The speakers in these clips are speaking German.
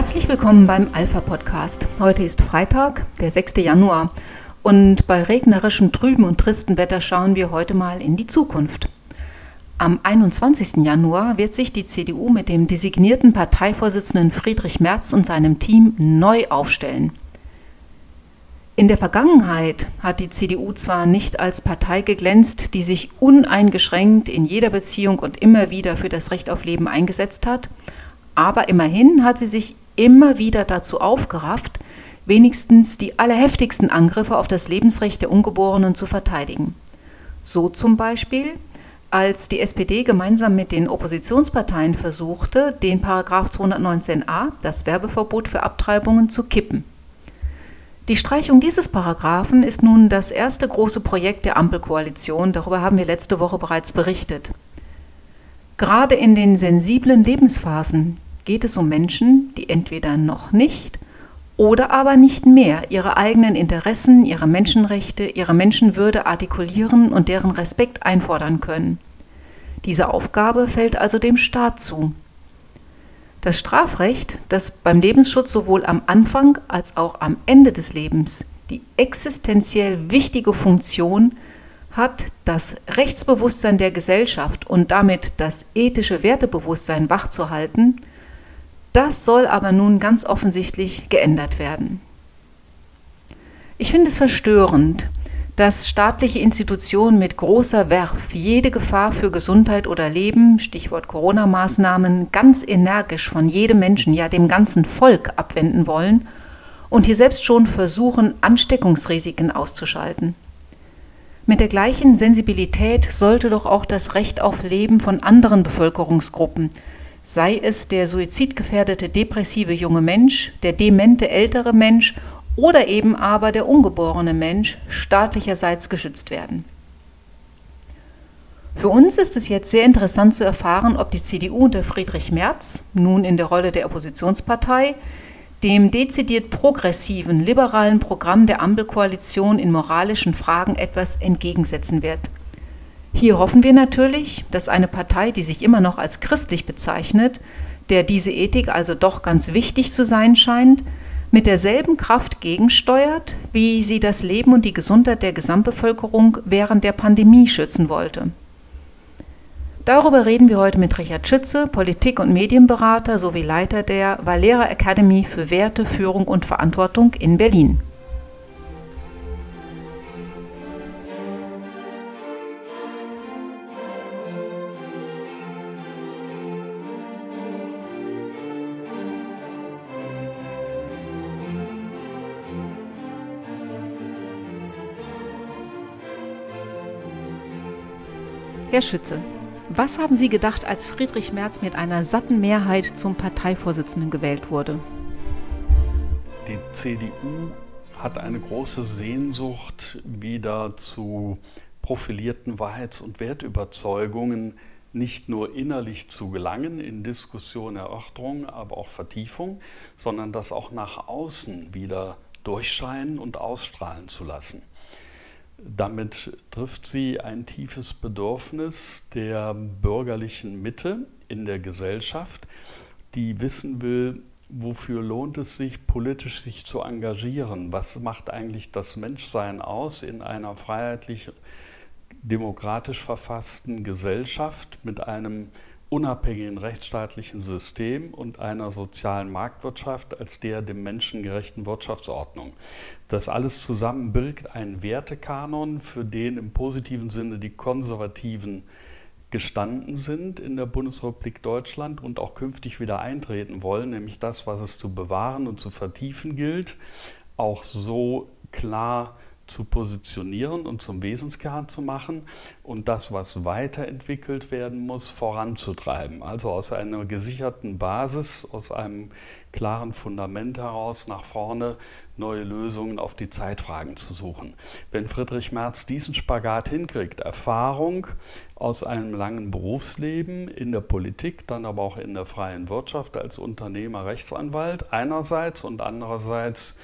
Herzlich willkommen beim Alpha Podcast. Heute ist Freitag, der 6. Januar. Und bei regnerischem, trüben und tristen Wetter schauen wir heute mal in die Zukunft. Am 21. Januar wird sich die CDU mit dem designierten Parteivorsitzenden Friedrich Merz und seinem Team neu aufstellen. In der Vergangenheit hat die CDU zwar nicht als Partei geglänzt, die sich uneingeschränkt in jeder Beziehung und immer wieder für das Recht auf Leben eingesetzt hat, aber immerhin hat sie sich immer wieder dazu aufgerafft, wenigstens die allerheftigsten Angriffe auf das Lebensrecht der Ungeborenen zu verteidigen. So zum Beispiel, als die SPD gemeinsam mit den Oppositionsparteien versuchte, den Paragraph 219a, das Werbeverbot für Abtreibungen, zu kippen. Die Streichung dieses Paragraphen ist nun das erste große Projekt der Ampelkoalition, darüber haben wir letzte Woche bereits berichtet. Gerade in den sensiblen Lebensphasen geht es um Menschen, die entweder noch nicht oder aber nicht mehr ihre eigenen Interessen, ihre Menschenrechte, ihre Menschenwürde artikulieren und deren Respekt einfordern können. Diese Aufgabe fällt also dem Staat zu. Das Strafrecht, das beim Lebensschutz sowohl am Anfang als auch am Ende des Lebens die existenziell wichtige Funktion hat, das Rechtsbewusstsein der Gesellschaft und damit das ethische Wertebewusstsein wachzuhalten, das soll aber nun ganz offensichtlich geändert werden. Ich finde es verstörend, dass staatliche Institutionen mit großer Werf jede Gefahr für Gesundheit oder Leben, Stichwort Corona-Maßnahmen, ganz energisch von jedem Menschen, ja dem ganzen Volk abwenden wollen und hier selbst schon versuchen, Ansteckungsrisiken auszuschalten. Mit der gleichen Sensibilität sollte doch auch das Recht auf Leben von anderen Bevölkerungsgruppen, sei es der suizidgefährdete depressive junge Mensch, der demente ältere Mensch oder eben aber der ungeborene Mensch staatlicherseits geschützt werden. Für uns ist es jetzt sehr interessant zu erfahren, ob die CDU unter Friedrich Merz, nun in der Rolle der Oppositionspartei, dem dezidiert progressiven, liberalen Programm der Ampelkoalition in moralischen Fragen etwas entgegensetzen wird. Hier hoffen wir natürlich, dass eine Partei, die sich immer noch als christlich bezeichnet, der diese Ethik also doch ganz wichtig zu sein scheint, mit derselben Kraft gegensteuert, wie sie das Leben und die Gesundheit der Gesamtbevölkerung während der Pandemie schützen wollte. Darüber reden wir heute mit Richard Schütze, Politik- und Medienberater sowie Leiter der Valera Academy für Werte, Führung und Verantwortung in Berlin. Herr Schütze, was haben Sie gedacht, als Friedrich Merz mit einer satten Mehrheit zum Parteivorsitzenden gewählt wurde? Die CDU hat eine große Sehnsucht, wieder zu profilierten Wahrheits- und Wertüberzeugungen nicht nur innerlich zu gelangen in Diskussion, Erörterung, aber auch Vertiefung, sondern das auch nach außen wieder durchscheinen und ausstrahlen zu lassen. Damit trifft sie ein tiefes Bedürfnis der bürgerlichen Mitte in der Gesellschaft, die wissen will, wofür lohnt es sich, politisch sich zu engagieren? Was macht eigentlich das Menschsein aus in einer freiheitlich demokratisch verfassten Gesellschaft mit einem unabhängigen rechtsstaatlichen System und einer sozialen Marktwirtschaft als der dem menschengerechten Wirtschaftsordnung. Das alles zusammen birgt einen Wertekanon, für den im positiven Sinne die Konservativen gestanden sind in der Bundesrepublik Deutschland und auch künftig wieder eintreten wollen, nämlich das, was es zu bewahren und zu vertiefen gilt, auch so klar zu positionieren und zum Wesenskern zu machen und das, was weiterentwickelt werden muss, voranzutreiben. Also aus einer gesicherten Basis, aus einem klaren Fundament heraus nach vorne neue Lösungen auf die Zeitfragen zu suchen. Wenn Friedrich Merz diesen Spagat hinkriegt, Erfahrung aus einem langen Berufsleben in der Politik, dann aber auch in der freien Wirtschaft als Unternehmer, Rechtsanwalt einerseits und andererseits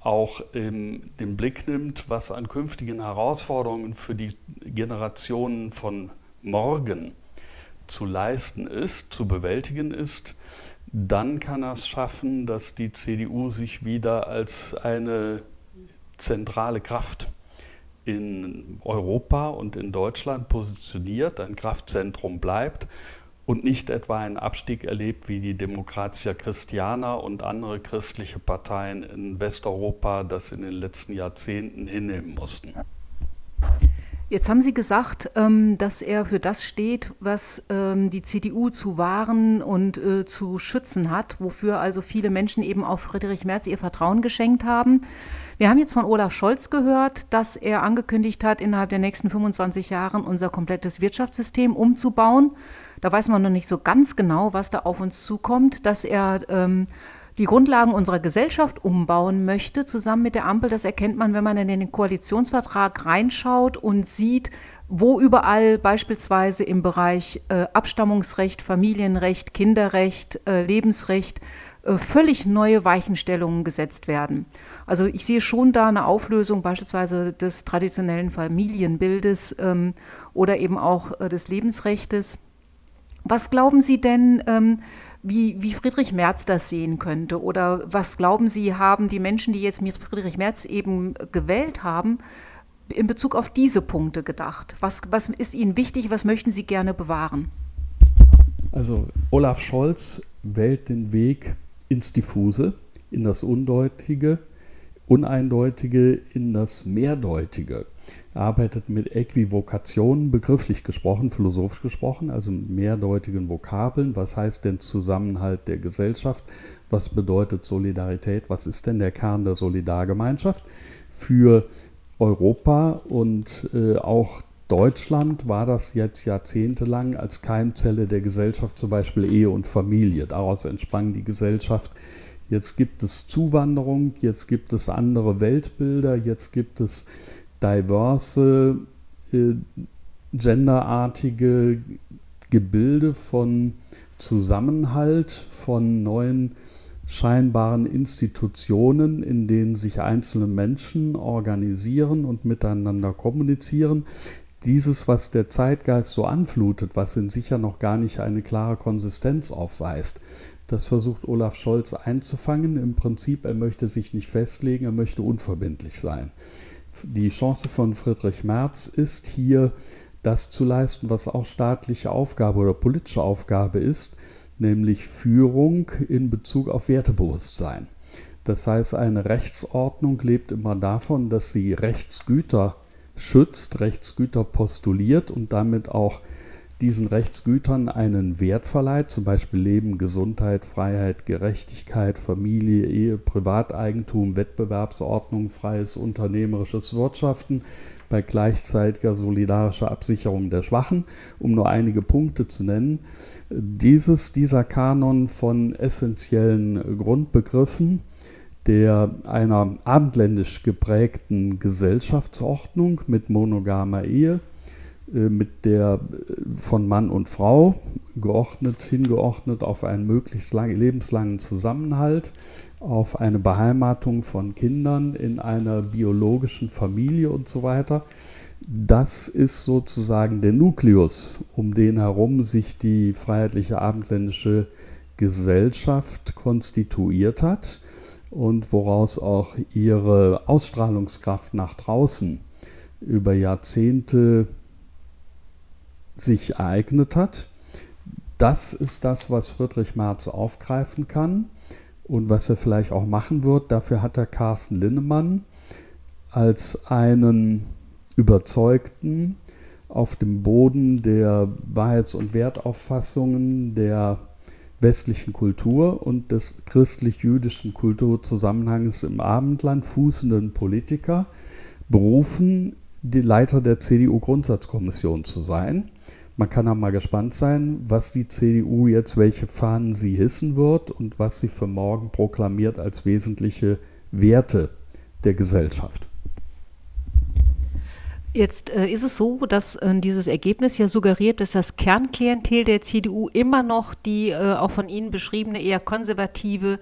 auch in den Blick nimmt, was an künftigen Herausforderungen für die Generationen von morgen zu leisten ist, zu bewältigen ist, dann kann er es schaffen, dass die CDU sich wieder als eine zentrale Kraft in Europa und in Deutschland positioniert, ein Kraftzentrum bleibt und nicht etwa einen Abstieg erlebt wie die Demokratia Christiana und andere christliche Parteien in Westeuropa das in den letzten Jahrzehnten hinnehmen mussten. Jetzt haben Sie gesagt, ähm, dass er für das steht, was ähm, die CDU zu wahren und äh, zu schützen hat, wofür also viele Menschen eben auch Friedrich Merz ihr Vertrauen geschenkt haben. Wir haben jetzt von Olaf Scholz gehört, dass er angekündigt hat, innerhalb der nächsten 25 Jahre unser komplettes Wirtschaftssystem umzubauen. Da weiß man noch nicht so ganz genau, was da auf uns zukommt, dass er ähm, die Grundlagen unserer Gesellschaft umbauen möchte, zusammen mit der Ampel. Das erkennt man, wenn man in den Koalitionsvertrag reinschaut und sieht, wo überall beispielsweise im Bereich äh, Abstammungsrecht, Familienrecht, Kinderrecht, äh, Lebensrecht äh, völlig neue Weichenstellungen gesetzt werden. Also ich sehe schon da eine Auflösung beispielsweise des traditionellen Familienbildes ähm, oder eben auch äh, des Lebensrechtes. Was glauben Sie denn, ähm, wie, wie Friedrich Merz das sehen könnte? Oder was glauben Sie, haben die Menschen, die jetzt Friedrich Merz eben gewählt haben, in Bezug auf diese Punkte gedacht? Was, was ist Ihnen wichtig? Was möchten Sie gerne bewahren? Also Olaf Scholz wählt den Weg ins Diffuse, in das Undeutige, Uneindeutige, in das Mehrdeutige arbeitet mit Äquivokationen, begrifflich gesprochen, philosophisch gesprochen, also mit mehrdeutigen Vokabeln. Was heißt denn Zusammenhalt der Gesellschaft? Was bedeutet Solidarität? Was ist denn der Kern der Solidargemeinschaft? Für Europa und äh, auch Deutschland war das jetzt jahrzehntelang als Keimzelle der Gesellschaft zum Beispiel Ehe und Familie. Daraus entsprang die Gesellschaft. Jetzt gibt es Zuwanderung, jetzt gibt es andere Weltbilder, jetzt gibt es diverse, äh, genderartige Gebilde von Zusammenhalt, von neuen scheinbaren Institutionen, in denen sich einzelne Menschen organisieren und miteinander kommunizieren. Dieses, was der Zeitgeist so anflutet, was in sich ja noch gar nicht eine klare Konsistenz aufweist, das versucht Olaf Scholz einzufangen. Im Prinzip, er möchte sich nicht festlegen, er möchte unverbindlich sein die Chance von Friedrich Merz ist hier das zu leisten, was auch staatliche Aufgabe oder politische Aufgabe ist, nämlich Führung in Bezug auf Wertebewusstsein. Das heißt, eine Rechtsordnung lebt immer davon, dass sie Rechtsgüter schützt, Rechtsgüter postuliert und damit auch diesen Rechtsgütern einen Wert verleiht, zum Beispiel Leben, Gesundheit, Freiheit, Gerechtigkeit, Familie, Ehe, Privateigentum, Wettbewerbsordnung, freies unternehmerisches Wirtschaften bei gleichzeitiger solidarischer Absicherung der Schwachen, um nur einige Punkte zu nennen. Dieses, dieser Kanon von essentiellen Grundbegriffen, der einer abendländisch geprägten Gesellschaftsordnung mit monogamer Ehe, mit der äh, von Mann und Frau geordnet, hingeordnet auf einen möglichst lang, lebenslangen Zusammenhalt, auf eine Beheimatung von Kindern in einer biologischen Familie und so weiter. Das ist sozusagen der Nukleus, um den herum sich die freiheitliche abendländische Gesellschaft konstituiert hat und woraus auch ihre Ausstrahlungskraft nach draußen über Jahrzehnte sich ereignet hat. Das ist das, was Friedrich Marz aufgreifen kann und was er vielleicht auch machen wird. Dafür hat er Carsten Linnemann als einen überzeugten, auf dem Boden der Wahrheits- und Wertauffassungen der westlichen Kultur und des christlich-jüdischen Kulturzusammenhangs im Abendland fußenden Politiker berufen, die Leiter der CDU-Grundsatzkommission zu sein. Man kann auch mal gespannt sein, was die CDU jetzt, welche Fahnen sie hissen wird und was sie für morgen proklamiert als wesentliche Werte der Gesellschaft. Jetzt äh, ist es so, dass äh, dieses Ergebnis ja suggeriert, dass das Kernklientel der CDU immer noch die äh, auch von Ihnen beschriebene eher konservative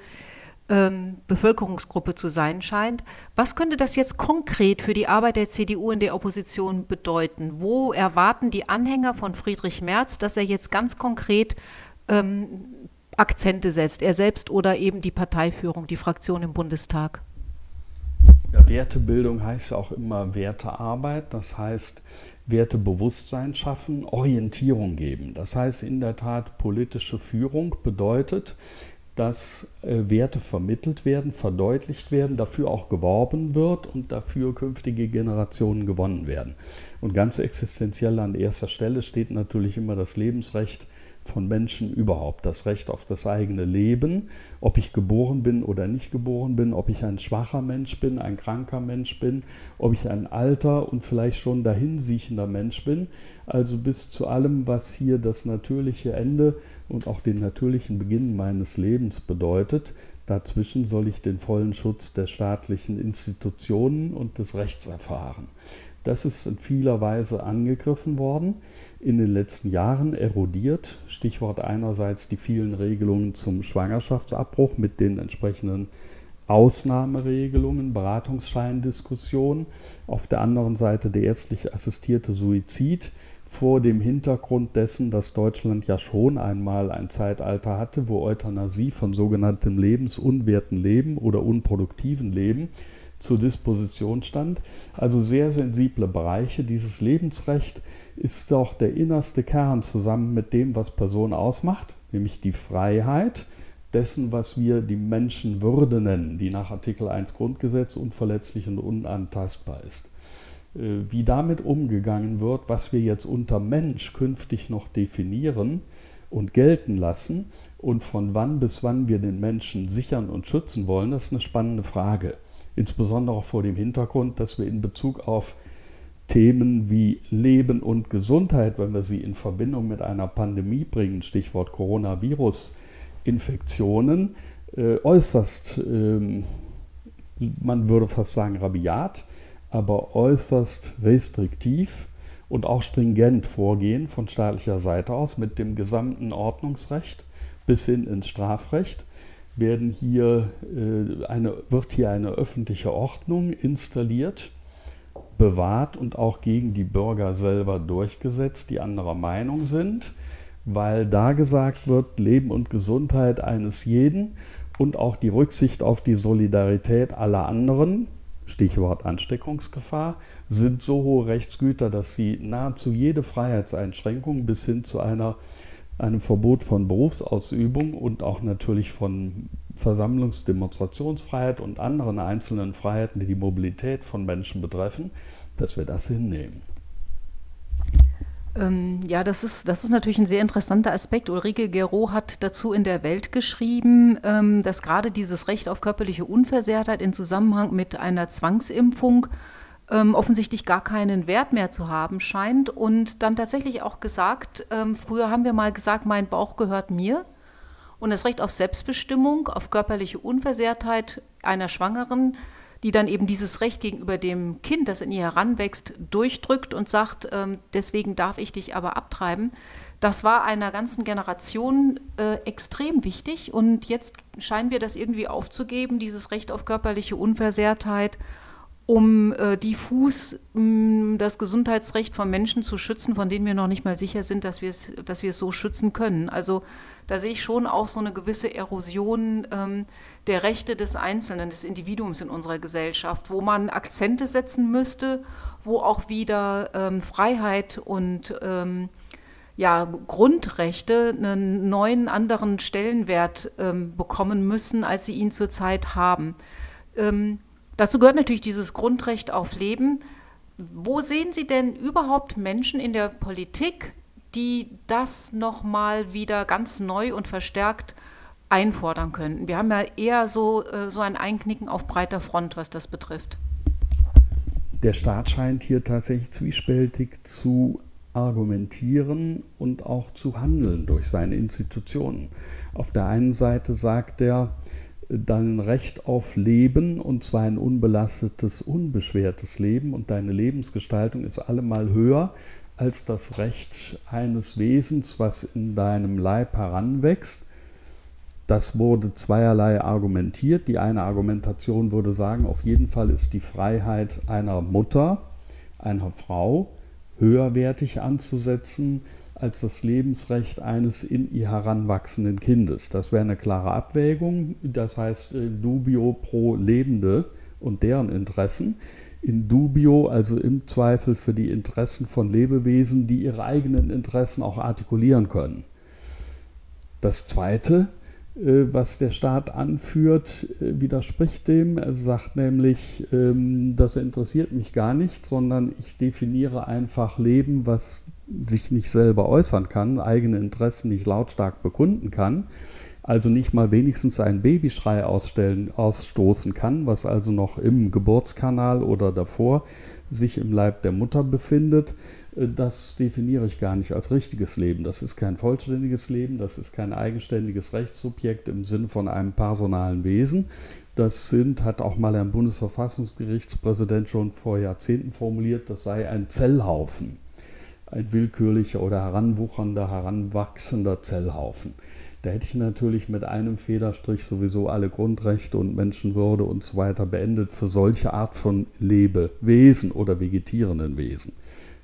ähm, Bevölkerungsgruppe zu sein scheint. Was könnte das jetzt konkret für die Arbeit der CDU in der Opposition bedeuten? Wo erwarten die Anhänger von Friedrich Merz, dass er jetzt ganz konkret ähm, Akzente setzt, er selbst oder eben die Parteiführung, die Fraktion im Bundestag? Ja, Wertebildung heißt ja auch immer Wertearbeit, das heißt Wertebewusstsein schaffen, Orientierung geben. Das heißt in der Tat, politische Führung bedeutet, dass äh, Werte vermittelt werden, verdeutlicht werden, dafür auch geworben wird und dafür künftige Generationen gewonnen werden. Und ganz existenziell an erster Stelle steht natürlich immer das Lebensrecht von Menschen überhaupt. Das Recht auf das eigene Leben, ob ich geboren bin oder nicht geboren bin, ob ich ein schwacher Mensch bin, ein kranker Mensch bin, ob ich ein alter und vielleicht schon dahinsiechender Mensch bin. Also bis zu allem, was hier das natürliche Ende und auch den natürlichen Beginn meines Lebens bedeutet. Dazwischen soll ich den vollen Schutz der staatlichen Institutionen und des Rechts erfahren. Das ist in vieler Weise angegriffen worden, in den letzten Jahren erodiert. Stichwort einerseits die vielen Regelungen zum Schwangerschaftsabbruch mit den entsprechenden Ausnahmeregelungen, Beratungsscheindiskussionen. Auf der anderen Seite der ärztlich assistierte Suizid vor dem Hintergrund dessen, dass Deutschland ja schon einmal ein Zeitalter hatte, wo Euthanasie von sogenanntem lebensunwerten Leben oder unproduktiven Leben zur Disposition stand. Also sehr sensible Bereiche. Dieses Lebensrecht ist auch der innerste Kern zusammen mit dem, was Person ausmacht, nämlich die Freiheit dessen, was wir die Menschenwürde nennen, die nach Artikel 1 Grundgesetz unverletzlich und unantastbar ist. Äh, wie damit umgegangen wird, was wir jetzt unter Mensch künftig noch definieren und gelten lassen und von wann bis wann wir den Menschen sichern und schützen wollen, das ist eine spannende Frage. Insbesondere vor dem Hintergrund, dass wir in Bezug auf Themen wie Leben und Gesundheit, wenn wir sie in Verbindung mit einer Pandemie bringen, Stichwort Coronavirus-Infektionen, äh, äußerst, äh, man würde fast sagen, rabiat, aber äußerst restriktiv und auch stringent vorgehen von staatlicher Seite aus mit dem gesamten Ordnungsrecht bis hin ins Strafrecht werden hier, äh, eine, wird hier eine öffentliche Ordnung installiert, bewahrt und auch gegen die Bürger selber durchgesetzt, die anderer Meinung sind, weil da gesagt wird, Leben und Gesundheit eines jeden und auch die Rücksicht auf die Solidarität aller anderen, Stichwort Ansteckungsgefahr, sind so hohe Rechtsgüter, dass sie nahezu jede Freiheitseinschränkung bis hin zu einer einem Verbot von Berufsausübung und auch natürlich von Versammlungs-, Demonstrationsfreiheit und anderen einzelnen Freiheiten, die die Mobilität von Menschen betreffen, dass wir das hinnehmen. Ähm, ja, das ist, das ist natürlich ein sehr interessanter Aspekt. Ulrike Gero hat dazu in der Welt geschrieben, ähm, dass gerade dieses Recht auf körperliche Unversehrtheit in Zusammenhang mit einer Zwangsimpfung ähm, offensichtlich gar keinen Wert mehr zu haben scheint und dann tatsächlich auch gesagt, ähm, früher haben wir mal gesagt, mein Bauch gehört mir und das Recht auf Selbstbestimmung, auf körperliche Unversehrtheit einer Schwangeren, die dann eben dieses Recht gegenüber dem Kind, das in ihr heranwächst, durchdrückt und sagt, ähm, deswegen darf ich dich aber abtreiben. Das war einer ganzen Generation äh, extrem wichtig und jetzt scheinen wir das irgendwie aufzugeben, dieses Recht auf körperliche Unversehrtheit um äh, diffus mh, mm, das Gesundheitsrecht von Menschen zu schützen, von denen wir noch nicht mal sicher sind, dass wir es dass so schützen können. Also da sehe ich schon auch so eine gewisse Erosion ähm, der Rechte des Einzelnen, des Individuums in unserer Gesellschaft, wo man Akzente setzen müsste, wo auch wieder ähm, Freiheit und ähm, ja, Grundrechte einen neuen anderen Stellenwert ähm, bekommen müssen, als sie ihn zurzeit haben. Dazu gehört natürlich dieses Grundrecht auf Leben. Wo sehen Sie denn überhaupt Menschen in der Politik, die das nochmal wieder ganz neu und verstärkt einfordern könnten? Wir haben ja eher so, äh, so ein Einknicken auf breiter Front, was das betrifft. Der Staat scheint hier tatsächlich zwiespältig zu argumentieren und auch zu handeln durch seine Institutionen. Auf der einen Seite sagt er, dein Recht auf Leben und zwar ein unbelastetes, unbeschwertes Leben und deine Lebensgestaltung ist allemal höher als das Recht eines Wesens, was in deinem Leib heranwächst. Das wurde zweierlei argumentiert. Die eine Argumentation würde sagen, auf jeden Fall ist die Freiheit einer Mutter, einer Frau höherwertig anzusetzen als das Lebensrecht eines in ihr heranwachsenden Kindes. Das wäre eine klare Abwägung. Das heißt, äh, dubio pro Lebende und deren Interessen. In dubio, also im Zweifel für die Interessen von Lebewesen, die ihre eigenen Interessen auch artikulieren können. Das Zweite, was der Staat anführt, äh, widerspricht dem. Er sagt nämlich, ähm, das interessiert mich gar nicht, sondern ich definiere einfach Leben, was sich nicht selber äußern kann, eigene Interessen nicht lautstark bekunden kann, also nicht mal wenigstens einen Babyschrei ausstellen, ausstoßen kann, was also noch im Geburtskanal oder davor sich im Leib der Mutter befindet, äh, das definiere ich gar nicht als richtiges Leben. Das ist kein vollständiges Leben, das ist kein eigenständiges Rechtssubjekt im Sinne von einem personalen Wesen. Das sind, hat auch mal ein Bundesverfassungsgerichtspräsident schon vor Jahrzehnten formuliert, das sei ein Zellhaufen ein willkürlicher oder heranwuchernder, heranwachsender Zellhaufen. Da hätte ich natürlich mit einem Federstrich sowieso alle Grundrechte und Menschenwürde und so weiter beendet für solche Art von Lebewesen oder vegetierenden Wesen.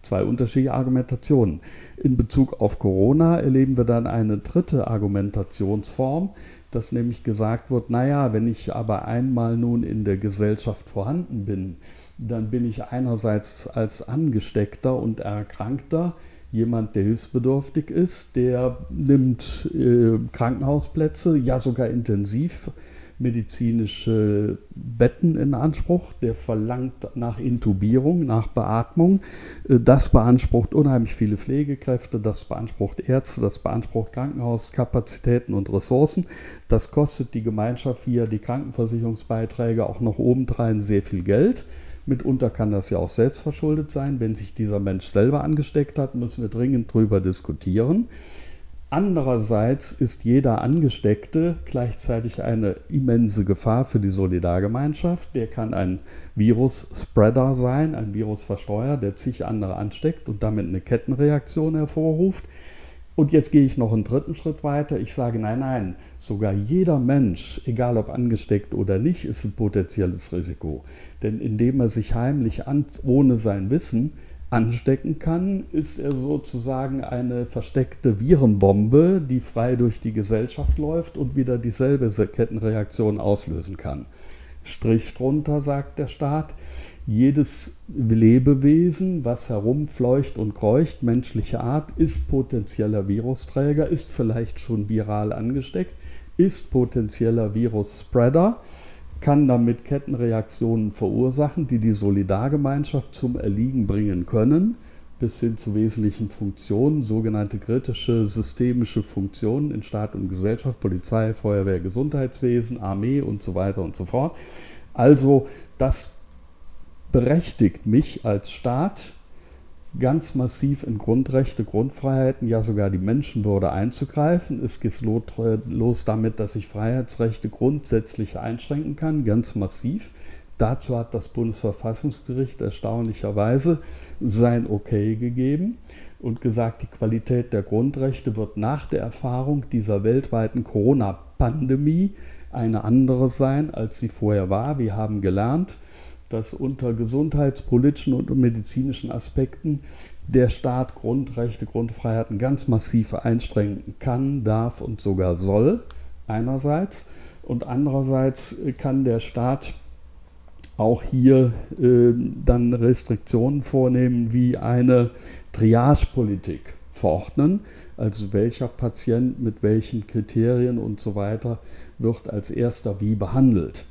Zwei unterschiedliche Argumentationen. In Bezug auf Corona erleben wir dann eine dritte Argumentationsform, dass nämlich gesagt wird, naja, wenn ich aber einmal nun in der Gesellschaft vorhanden bin, dann bin ich einerseits als Angesteckter und Erkrankter jemand, der hilfsbedürftig ist, der nimmt äh, Krankenhausplätze, ja sogar intensiv medizinische Betten in Anspruch, der verlangt nach Intubierung, nach Beatmung. Äh, das beansprucht unheimlich viele Pflegekräfte, das beansprucht Ärzte, das beansprucht Krankenhauskapazitäten und Ressourcen. Das kostet die Gemeinschaft via die Krankenversicherungsbeiträge auch noch obendrein sehr viel Geld. Mitunter kann das ja auch selbstverschuldet sein. Wenn sich dieser Mensch selber angesteckt hat, müssen wir dringend darüber diskutieren. Andererseits ist jeder Angesteckte gleichzeitig eine immense Gefahr für die Solidargemeinschaft. Der kann ein Virus-Spreader sein, ein Virusverstreuer, der zig andere ansteckt und damit eine Kettenreaktion hervorruft. Und jetzt gehe ich noch einen dritten Schritt weiter. Ich sage, nein, nein, sogar jeder Mensch, egal ob angesteckt oder nicht, ist ein potenzielles Risiko. Denn indem er sich heimlich an, ohne sein Wissen anstecken kann, ist er sozusagen eine versteckte Virenbombe, die frei durch die Gesellschaft läuft und wieder dieselbe Kettenreaktion auslösen kann. Strich drunter, sagt der Staat, jedes Lebewesen, was herumfleucht und kreucht, menschliche Art, ist potenzieller Virusträger, ist vielleicht schon viral angesteckt, ist potenzieller Virusspreader, kann damit Kettenreaktionen verursachen, die die Solidargemeinschaft zum Erliegen bringen können, bis hin zu wesentlichen Funktionen, sogenannte kritische systemische Funktionen in Staat und Gesellschaft, Polizei, Feuerwehr, Gesundheitswesen, Armee und so weiter und so fort. Also das berechtigt mich als Staat ganz massiv in Grundrechte, Grundfreiheiten, ja sogar die Menschenwürde einzugreifen. Es geht los damit, dass ich Freiheitsrechte grundsätzlich einschränken kann, ganz massiv. Dazu hat das Bundesverfassungsgericht erstaunlicherweise sein Okay gegeben und gesagt, die Qualität der Grundrechte wird nach der Erfahrung dieser weltweiten Corona-Pandemie eine andere sein, als sie vorher war. Wir haben gelernt, dass unter gesundheitspolitischen und medizinischen Aspekten der Staat Grundrechte, Grundfreiheiten ganz massiv einschränken kann, darf und sogar soll, einerseits. Und andererseits kann der Staat auch hier äh, dann Restriktionen vornehmen wie eine Triagepolitik verordnen, also welcher Patient mit welchen Kriterien und so weiter wird als erster wie behandelt.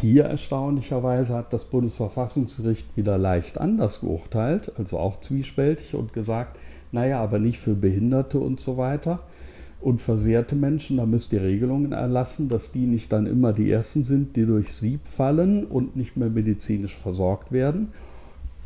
Hier erstaunlicherweise hat das Bundesverfassungsgericht wieder leicht anders geurteilt, also auch zwiespältig und gesagt, naja, aber nicht für Behinderte und so weiter. Und versehrte Menschen, da müsst ihr Regelungen erlassen, dass die nicht dann immer die Ersten sind, die durch Sieb fallen und nicht mehr medizinisch versorgt werden.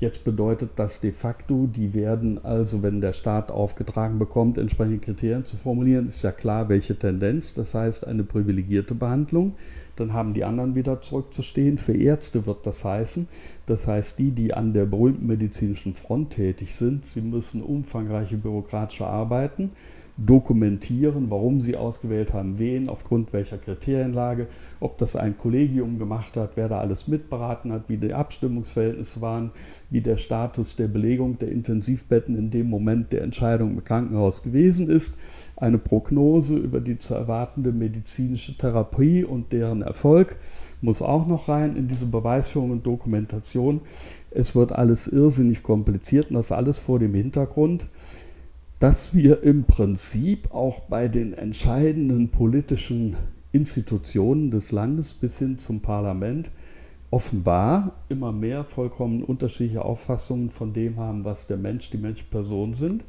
Jetzt bedeutet das de facto, die werden also, wenn der Staat aufgetragen bekommt, entsprechende Kriterien zu formulieren, ist ja klar, welche Tendenz. Das heißt, eine privilegierte Behandlung. Dann haben die anderen wieder zurückzustehen. Für Ärzte wird das heißen, das heißt, die, die an der berühmten medizinischen Front tätig sind, sie müssen umfangreiche bürokratische Arbeiten dokumentieren, warum sie ausgewählt haben, wen, aufgrund welcher Kriterienlage, ob das ein Kollegium gemacht hat, wer da alles mitberaten hat, wie die Abstimmungsverhältnisse waren, wie der Status der Belegung der Intensivbetten in dem Moment der Entscheidung im Krankenhaus gewesen ist, eine Prognose über die zu erwartende medizinische Therapie und deren Erfolg muss auch noch rein in diese Beweisführung und Dokumentation. Es wird alles irrsinnig kompliziert und das alles vor dem Hintergrund, dass wir im Prinzip auch bei den entscheidenden politischen Institutionen des Landes bis hin zum Parlament offenbar immer mehr vollkommen unterschiedliche Auffassungen von dem haben, was der Mensch, die Menschperson sind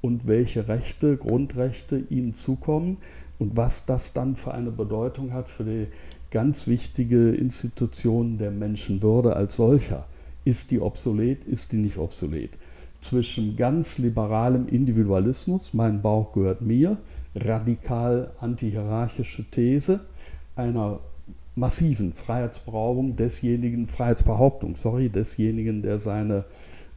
und welche Rechte, Grundrechte ihnen zukommen und was das dann für eine Bedeutung hat für die ganz wichtige Institution der Menschenwürde als solcher. Ist die obsolet, ist die nicht obsolet? Zwischen ganz liberalem Individualismus, mein Bauch gehört mir, radikal antihierarchische These, einer massiven Freiheitsberaubung desjenigen, Freiheitsbehauptung, sorry, desjenigen, der seine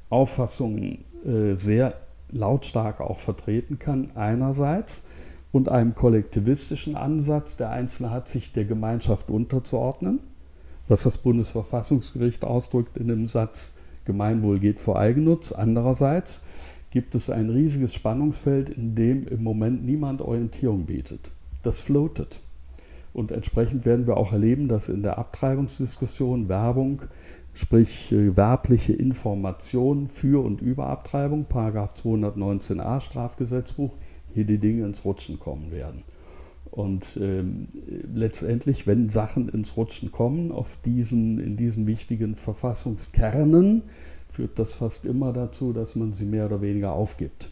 Auffassungen äh, sehr lautstark auch vertreten kann, einerseits, und einem kollektivistischen Ansatz, der Einzelne hat sich der Gemeinschaft unterzuordnen, was das Bundesverfassungsgericht ausdrückt in dem Satz, Gemeinwohl geht vor Eigennutz. Andererseits gibt es ein riesiges Spannungsfeld, in dem im Moment niemand Orientierung bietet. Das floatet. Und entsprechend werden wir auch erleben, dass in der Abtreibungsdiskussion Werbung, sprich äh, werbliche Information für und über Abtreibung, Paragraph 219a Strafgesetzbuch, hier die Dinge ins Rutschen kommen werden. Und ähm, letztendlich, wenn Sachen ins Rutschen kommen, auf diesen, in diesen wichtigen Verfassungskernen, führt das fast immer dazu, dass man sie mehr oder weniger aufgibt.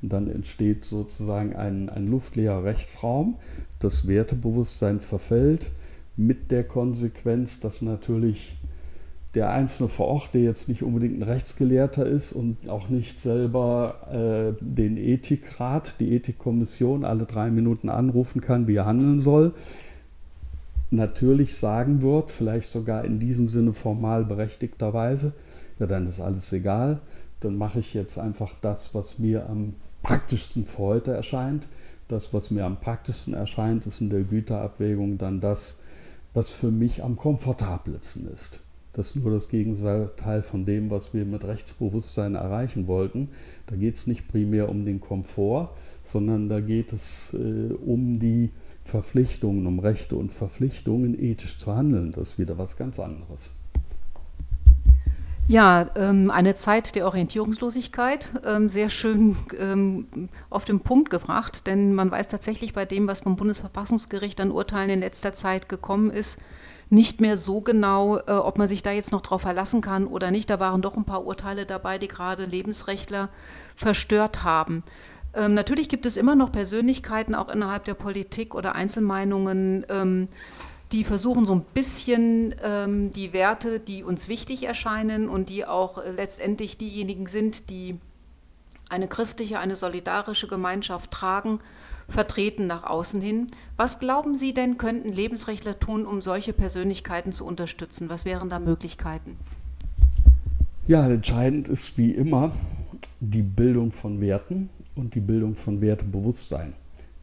Und dann entsteht sozusagen ein, ein luftleerer Rechtsraum, das Wertebewusstsein verfällt, mit der Konsequenz, dass natürlich der Einzelne vor Ort, der jetzt nicht unbedingt ein Rechtsgelehrter ist und auch nicht selber äh, den Ethikrat, die Ethikkommission alle drei Minuten anrufen kann, wie er handeln soll, natürlich sagen wird, vielleicht sogar in diesem Sinne formal berechtigterweise, ja, dann ist alles egal, dann mache ich jetzt einfach das, was mir am praktischsten für heute erscheint. Das, was mir am praktischsten erscheint, ist in der Güterabwägung dann das, was für mich am komfortabelsten ist. Das ist nur das Gegenteil von dem, was wir mit Rechtsbewusstsein erreichen wollten. Da geht es nicht primär um den Komfort, sondern da geht es äh, um die Verpflichtungen, um Rechte und Verpflichtungen, ethisch zu handeln. Das ist wieder was ganz anderes. Ja, ähm, eine Zeit der Orientierungslosigkeit, ähm, sehr schön ähm, auf den Punkt gebracht, denn man weiß tatsächlich bei dem, was vom Bundesverfassungsgericht an Urteilen in letzter Zeit gekommen ist, nicht mehr so genau, äh, ob man sich da jetzt noch drauf verlassen kann oder nicht. Da waren doch ein paar Urteile dabei, die gerade Lebensrechtler verstört haben. Natürlich gibt es immer noch Persönlichkeiten, auch innerhalb der Politik oder Einzelmeinungen, die versuchen so ein bisschen ähm, die Werte, die uns wichtig erscheinen und die auch äh, letztendlich diejenigen sind, die eine christliche, eine solidarische Gemeinschaft tragen, vertreten nach außen hin. Was glauben Sie denn, könnten Lebensrechtler tun, um solche Persönlichkeiten zu unterstützen? Was wären da Möglichkeiten? Ja, entscheidend ist wie immer die Bildung von Werten und die Bildung von Wertebewusstsein.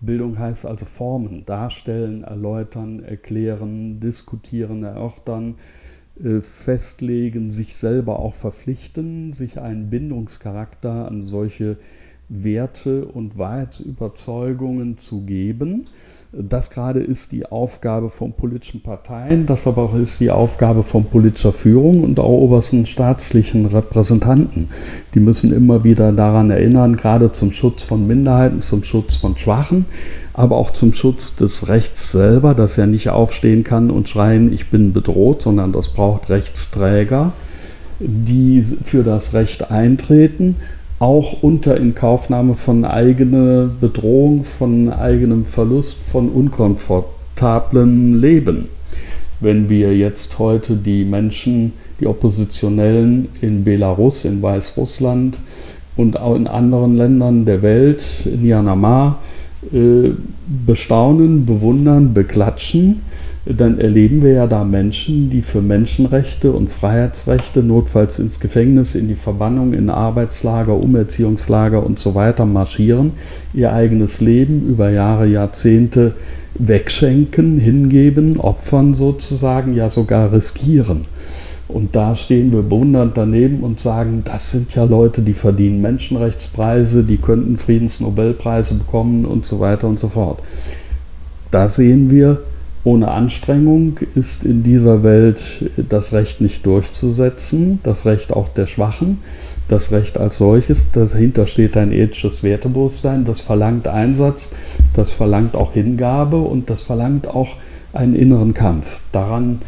Bildung heißt also Formen, darstellen, erläutern, erklären, diskutieren, erörtern, äh, festlegen, sich selber auch verpflichten, sich einen Bindungscharakter an solche Werte und Wahrheitsüberzeugungen zu geben. Das gerade ist die Aufgabe von politischen Parteien, das aber auch ist die Aufgabe von politischer Führung und auch obersten staatlichen Repräsentanten. Die müssen immer wieder daran erinnern, gerade zum Schutz von Minderheiten, zum Schutz von Schwachen, aber auch zum Schutz des Rechts selber, dass er nicht aufstehen kann und schreien, ich bin bedroht, sondern das braucht Rechtsträger, die für das Recht eintreten auch unter Inkaufnahme von eigener Bedrohung, von eigenem Verlust, von unkomfortablem Leben. Wenn wir jetzt heute die Menschen, die Oppositionellen in Belarus, in Weißrussland und auch in anderen Ländern der Welt, in Myanmar, äh, bestaunen, bewundern, beklatschen, dann erleben wir ja da Menschen, die für Menschenrechte und Freiheitsrechte notfalls ins Gefängnis, in die Verbannung, in Arbeitslager, Umerziehungslager und so weiter marschieren, ihr eigenes Leben über Jahre, Jahrzehnte wegschenken, hingeben, opfern sozusagen, ja sogar riskieren. Und da stehen wir bewundernd daneben und sagen, das sind ja Leute, die verdienen Menschenrechtspreise, die könnten Friedensnobelpreise bekommen und so weiter und so fort. Da sehen wir, ohne Anstrengung ist in dieser Welt das Recht nicht durchzusetzen, das Recht auch der Schwachen, das Recht als solches. Dahinter steht ein ethisches Wertebewusstsein, das verlangt Einsatz, das verlangt auch Hingabe und das verlangt auch einen inneren Kampf. Daran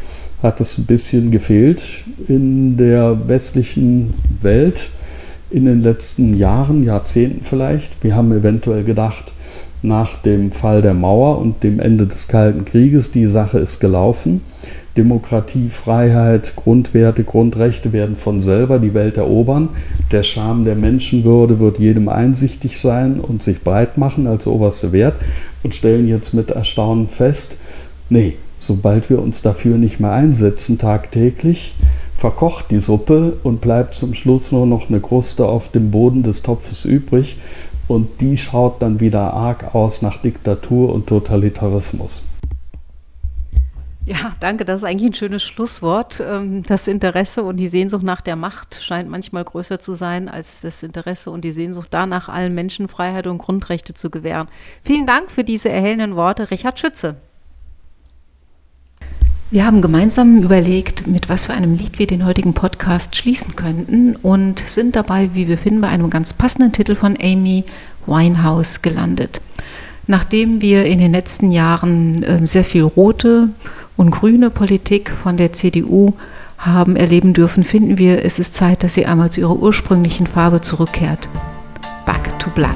hat es ein bisschen gefehlt in der westlichen Welt in den letzten Jahren, Jahrzehnten vielleicht. Wir haben eventuell gedacht, nach dem Fall der Mauer und dem Ende des Kalten Krieges, die Sache ist gelaufen. Demokratie, Freiheit, Grundwerte, Grundrechte werden von selber die Welt erobern. Der Charme der Menschenwürde wird jedem einsichtig sein und sich breit machen als oberste Wert und stellen jetzt mit Erstaunen fest, nee, sobald wir uns dafür nicht mehr einsetzen tagtäglich, verkocht die Suppe und bleibt zum Schluss nur noch eine Kruste auf dem Boden des Topfes übrig und die schaut dann wieder arg aus nach Diktatur und Totalitarismus. Ja, danke, das ist eigentlich ein schönes Schlusswort. Ähm, das Interesse und die Sehnsucht nach der Macht scheint manchmal größer zu sein als das Interesse und die Sehnsucht danach, allen Menschen Freiheit und Grundrechte zu gewähren. Vielen Dank für diese erhellenden Worte, Richard Schütze. Wir haben gemeinsam überlegt, mit was für einem Lied wir den heutigen Podcast schließen könnten und sind dabei, wie wir finden, bei einem ganz passenden Titel von Amy Winehouse gelandet. Nachdem wir in den letzten Jahren ähm, sehr viel rote und grüne Politik von der CDU haben erleben dürfen, finden wir, es ist Zeit, dass sie einmal zu ihrer ursprünglichen Farbe zurückkehrt. Back to Black.